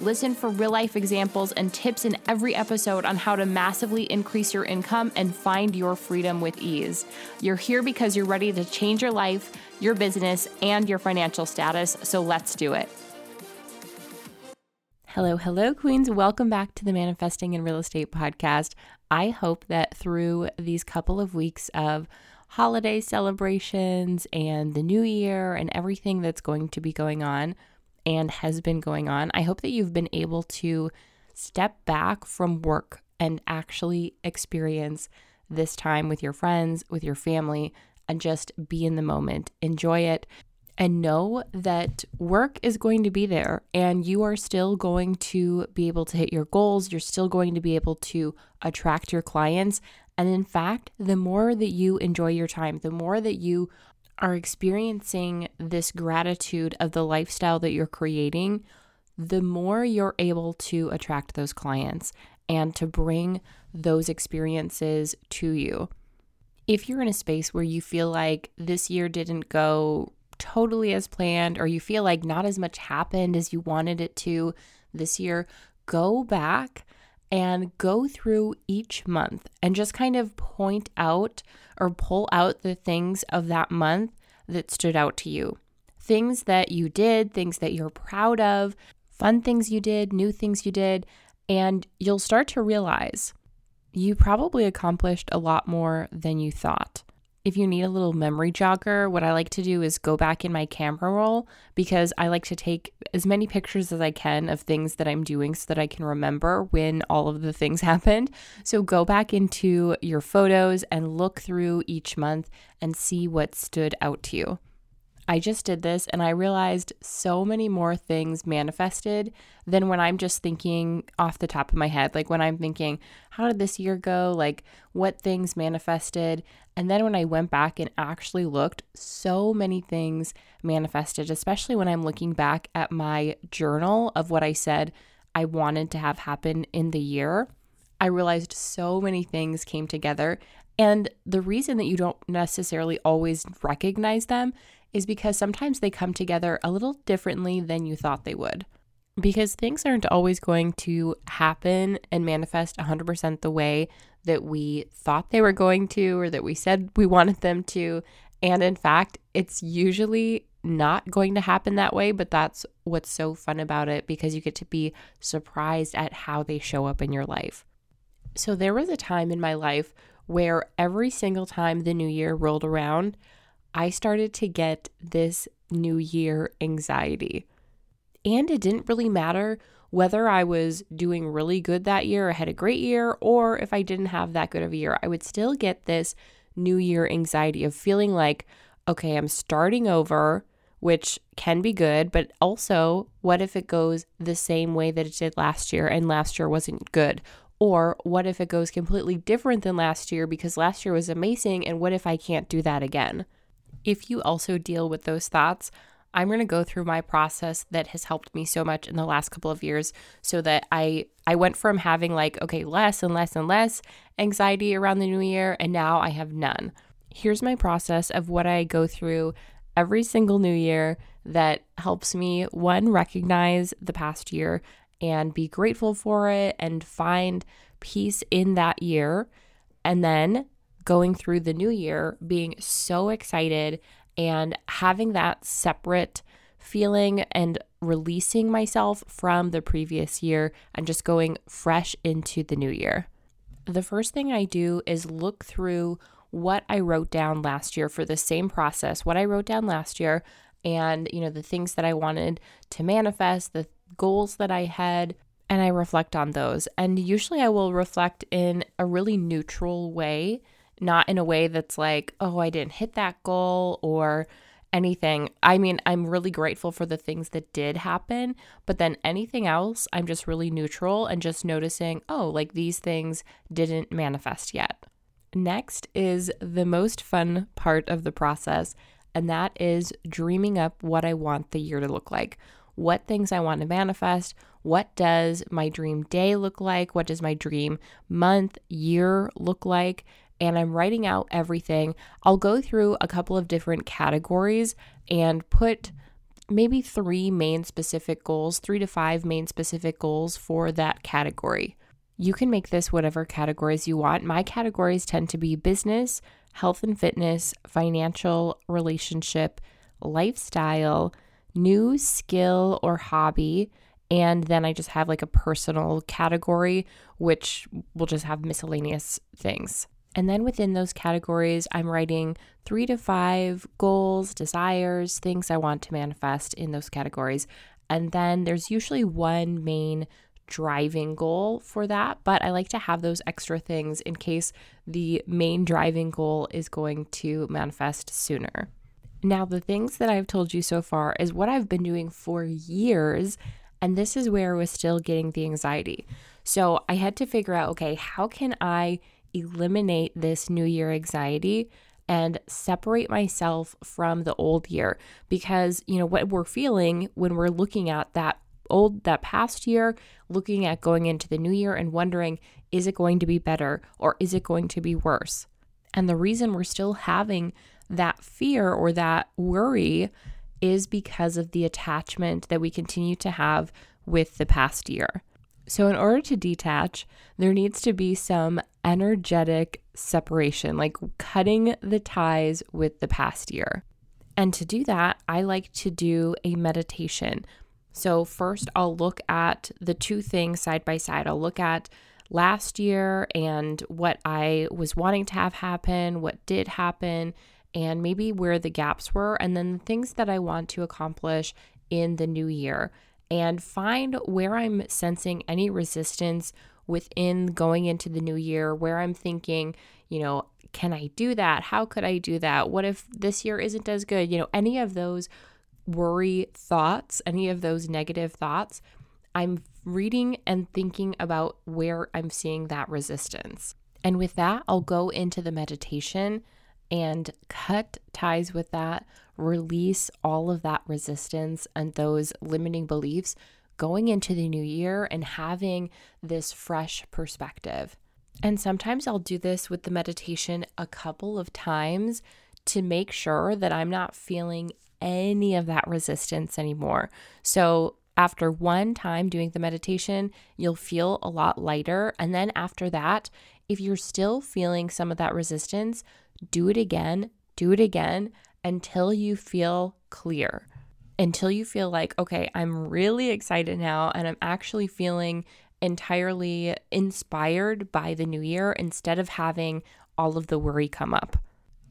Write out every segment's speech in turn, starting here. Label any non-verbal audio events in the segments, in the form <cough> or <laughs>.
Listen for real life examples and tips in every episode on how to massively increase your income and find your freedom with ease. You're here because you're ready to change your life, your business, and your financial status, so let's do it. Hello, hello, Queens. Welcome back to the Manifesting in Real Estate podcast. I hope that through these couple of weeks of holiday celebrations and the new year and everything that's going to be going on, and has been going on. I hope that you've been able to step back from work and actually experience this time with your friends, with your family, and just be in the moment. Enjoy it and know that work is going to be there and you are still going to be able to hit your goals. You're still going to be able to attract your clients. And in fact, the more that you enjoy your time, the more that you are experiencing this gratitude of the lifestyle that you're creating, the more you're able to attract those clients and to bring those experiences to you. If you're in a space where you feel like this year didn't go totally as planned, or you feel like not as much happened as you wanted it to this year, go back and go through each month and just kind of point out or pull out the things of that month that stood out to you. Things that you did, things that you're proud of, fun things you did, new things you did, and you'll start to realize you probably accomplished a lot more than you thought if you need a little memory jogger, what I like to do is go back in my camera roll because I like to take as many pictures as I can of things that I'm doing so that I can remember when all of the things <laughs> happened. So go back into your photos and look through each month and see what stood out to you. I just did this and I realized so many more things manifested than when I'm just thinking off the top of my head. Like when I'm thinking, how did this year go? Like what things manifested? And then when I went back and actually looked, so many things manifested, especially when I'm looking back at my journal of what I said I wanted to have happen in the year. I realized so many things came together. And the reason that you don't necessarily always recognize them is because sometimes they come together a little differently than you thought they would. Because things aren't always going to happen and manifest 100% the way that we thought they were going to or that we said we wanted them to. And in fact, it's usually not going to happen that way, but that's what's so fun about it because you get to be surprised at how they show up in your life. So, there was a time in my life where every single time the new year rolled around, I started to get this new year anxiety. And it didn't really matter whether I was doing really good that year or had a great year, or if I didn't have that good of a year, I would still get this new year anxiety of feeling like, okay, I'm starting over, which can be good, but also, what if it goes the same way that it did last year and last year wasn't good? Or what if it goes completely different than last year because last year was amazing, and what if I can't do that again? If you also deal with those thoughts, I'm going to go through my process that has helped me so much in the last couple of years so that I I went from having like okay, less and less and less anxiety around the new year and now I have none. Here's my process of what I go through every single new year that helps me one recognize the past year and be grateful for it and find peace in that year and then going through the new year being so excited and having that separate feeling and releasing myself from the previous year and just going fresh into the new year. The first thing I do is look through what I wrote down last year for the same process, what I wrote down last year, and you know, the things that I wanted to manifest, the goals that I had, and I reflect on those. And usually I will reflect in a really neutral way not in a way that's like, oh, I didn't hit that goal or anything. I mean, I'm really grateful for the things that did happen, but then anything else, I'm just really neutral and just noticing, oh, like these things didn't manifest yet. Next is the most fun part of the process, and that is dreaming up what I want the year to look like. What things I want to manifest, what does my dream day look like? What does my dream month, year look like? And I'm writing out everything. I'll go through a couple of different categories and put maybe three main specific goals, three to five main specific goals for that category. You can make this whatever categories you want. My categories tend to be business, health and fitness, financial, relationship, lifestyle, new skill or hobby, and then I just have like a personal category, which will just have miscellaneous things. And then within those categories, I'm writing three to five goals, desires, things I want to manifest in those categories. And then there's usually one main driving goal for that, but I like to have those extra things in case the main driving goal is going to manifest sooner. Now, the things that I've told you so far is what I've been doing for years and this is where I was still getting the anxiety. So I had to figure out okay, how can I eliminate this new year anxiety and separate myself from the old year? Because, you know, what we're feeling when we're looking at that old, that past year, looking at going into the new year and wondering, is it going to be better or is it going to be worse? And the reason we're still having that fear or that worry is because of the attachment that we continue to have with the past year. So, in order to detach, there needs to be some energetic separation, like cutting the ties with the past year. And to do that, I like to do a meditation. So, first, I'll look at the two things side by side. I'll look at last year and what I was wanting to have happen, what did happen, and maybe where the gaps were, and then the things that I want to accomplish in the new year, and find where I'm sensing any resistance within going into the new year, where I'm thinking, you know, can I do that? How could I do that? What if this year isn't as good? You know, any of those worry thoughts, any of those negative thoughts, I'm reading and thinking about where I'm seeing that resistance. And with that, I'll go into the meditation and cut ties with that, release all of that resistance and those limiting beliefs going into the new year and having this fresh perspective. And sometimes I'll do this with the meditation a couple of times to make sure that I'm not feeling any of that resistance anymore. So, after one time doing the meditation, you'll feel a lot lighter. And then after that, if you're still feeling some of that resistance, do it again, do it again until you feel clear, until you feel like, okay, I'm really excited now and I'm actually feeling entirely inspired by the new year instead of having all of the worry come up.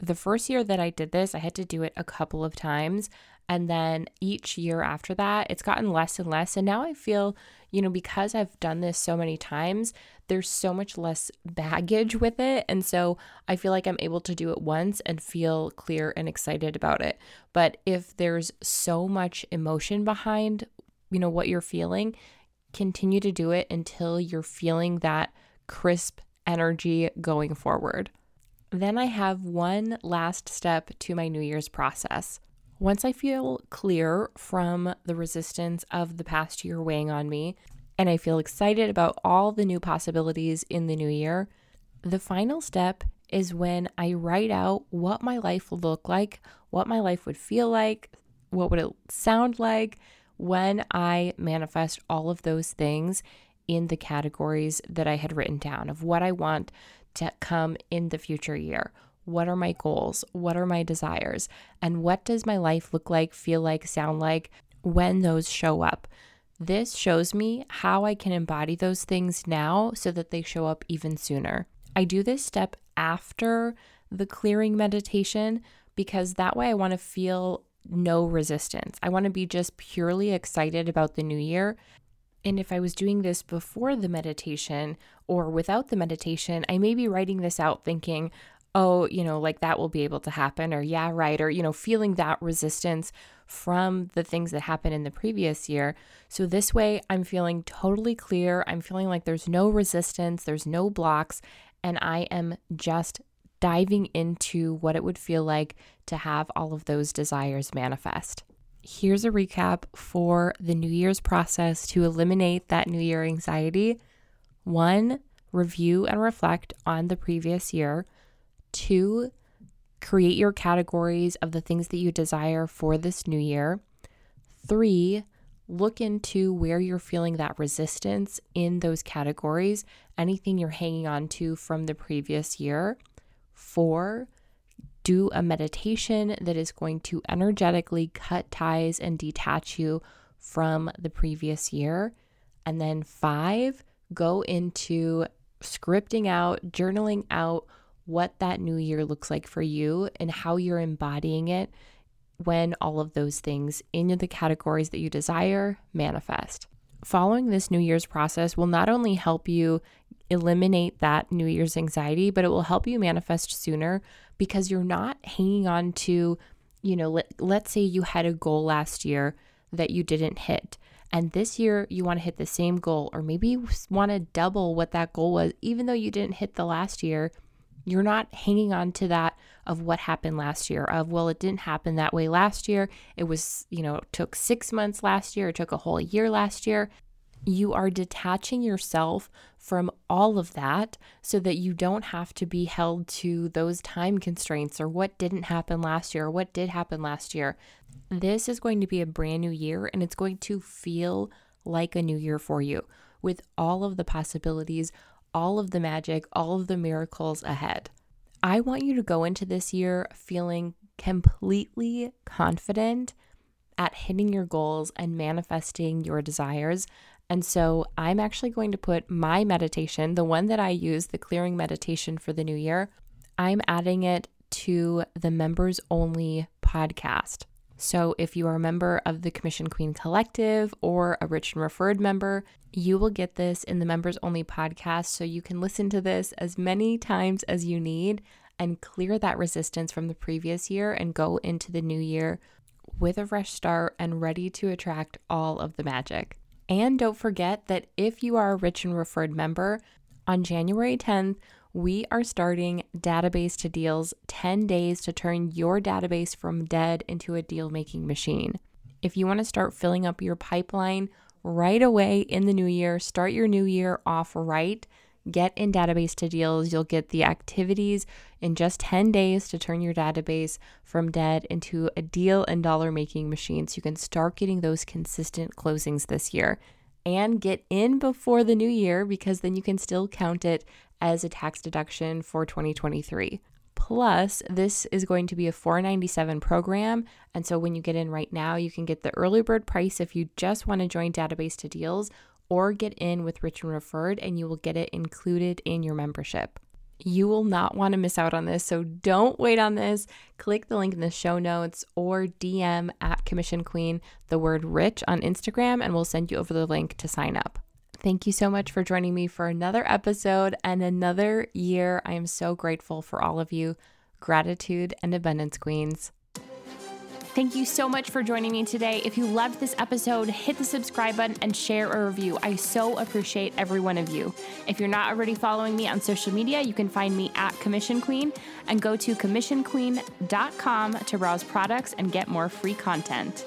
The first year that I did this, I had to do it a couple of times. And then each year after that, it's gotten less and less. And now I feel, you know, because I've done this so many times, there's so much less baggage with it. And so I feel like I'm able to do it once and feel clear and excited about it. But if there's so much emotion behind, you know, what you're feeling, continue to do it until you're feeling that crisp energy going forward. Then I have one last step to my New Year's process. Once I feel clear from the resistance of the past year weighing on me, and I feel excited about all the new possibilities in the new year, the final step is when I write out what my life will look like, what my life would feel like, what would it sound like when I manifest all of those things in the categories that I had written down of what I want to come in the future year. What are my goals? What are my desires? And what does my life look like, feel like, sound like when those show up? This shows me how I can embody those things now so that they show up even sooner. I do this step after the clearing meditation because that way I want to feel no resistance. I want to be just purely excited about the new year. And if I was doing this before the meditation or without the meditation, I may be writing this out thinking, oh, you know, like that will be able to happen, or yeah, right, or, you know, feeling that resistance from the things that happened in the previous year. So this way, I'm feeling totally clear. I'm feeling like there's no resistance, there's no blocks, and I am just diving into what it would feel like to have all of those desires manifest. Here's a recap for the New Year's process to eliminate that New Year anxiety. One, review and reflect on the previous year. Two, create your categories of the things that you desire for this new year. Three, look into where you're feeling that resistance in those categories, anything you're hanging on to from the previous year. Four, do a meditation that is going to energetically cut ties and detach you from the previous year. And then five, go into scripting out, journaling out what that new year looks like for you and how you're embodying it when all of those things in the categories that you desire manifest. Following this New Year's process will not only help you eliminate that New Year's anxiety, but it will help you manifest sooner because you're not hanging on to, you know, let, let's say you had a goal last year that you didn't hit. And this year you want to hit the same goal, or maybe you want to double what that goal was, even though you didn't hit the last year. You're not hanging on to that of what happened last year, of, well, it didn't happen that way last year. It was, you know, took six months last year, it took a whole year last year. You are detaching yourself from all of that so that you don't have to be held to those time constraints or what didn't happen last year or what did happen last year. This is going to be a brand new year and it's going to feel like a new year for you with all of the possibilities, all of the magic, all of the miracles ahead. I want you to go into this year feeling completely confident at hitting your goals and manifesting your desires. And so I'm actually going to put my meditation, the one that I use, the clearing meditation for the new year, I'm adding it to the members only podcast. So, if you are a member of the Commission Queen Collective or a Rich and Referred member, you will get this in the members only podcast. So, you can listen to this as many times as you need and clear that resistance from the previous year and go into the new year with a fresh start and ready to attract all of the magic. And don't forget that if you are a Rich and Referred member, on January 10th, we are starting Database to Deals 10 days to turn your database from dead into a deal making machine. If you want to start filling up your pipeline right away in the new year, start your new year off right. Get in Database to Deals. You'll get the activities in just 10 days to turn your database from dead into a deal and dollar making machine so you can start getting those consistent closings this year and get in before the new year because then you can still count it as a tax deduction for 2023. Plus, this is going to be a 497 program. And so when you get in right now, you can get the early bird price if you just want to join Database to Deals or get in with Rich and Referred and you will get it included in your membership. You will not want to miss out on this, so don't wait on this. Click the link in the show notes or DM at Commission Queen the word rich on Instagram, and we'll send you over the link to sign up. Thank you so much for joining me for another episode and another year. I am so grateful for all of you. Gratitude and abundance, queens. Thank you so much for joining me today. If you loved this episode, hit the subscribe button and share a review. I so appreciate every one of you. If you're not already following me on social media, you can find me at Commission Queen and go to commissionqueen.com to browse products and get more free content.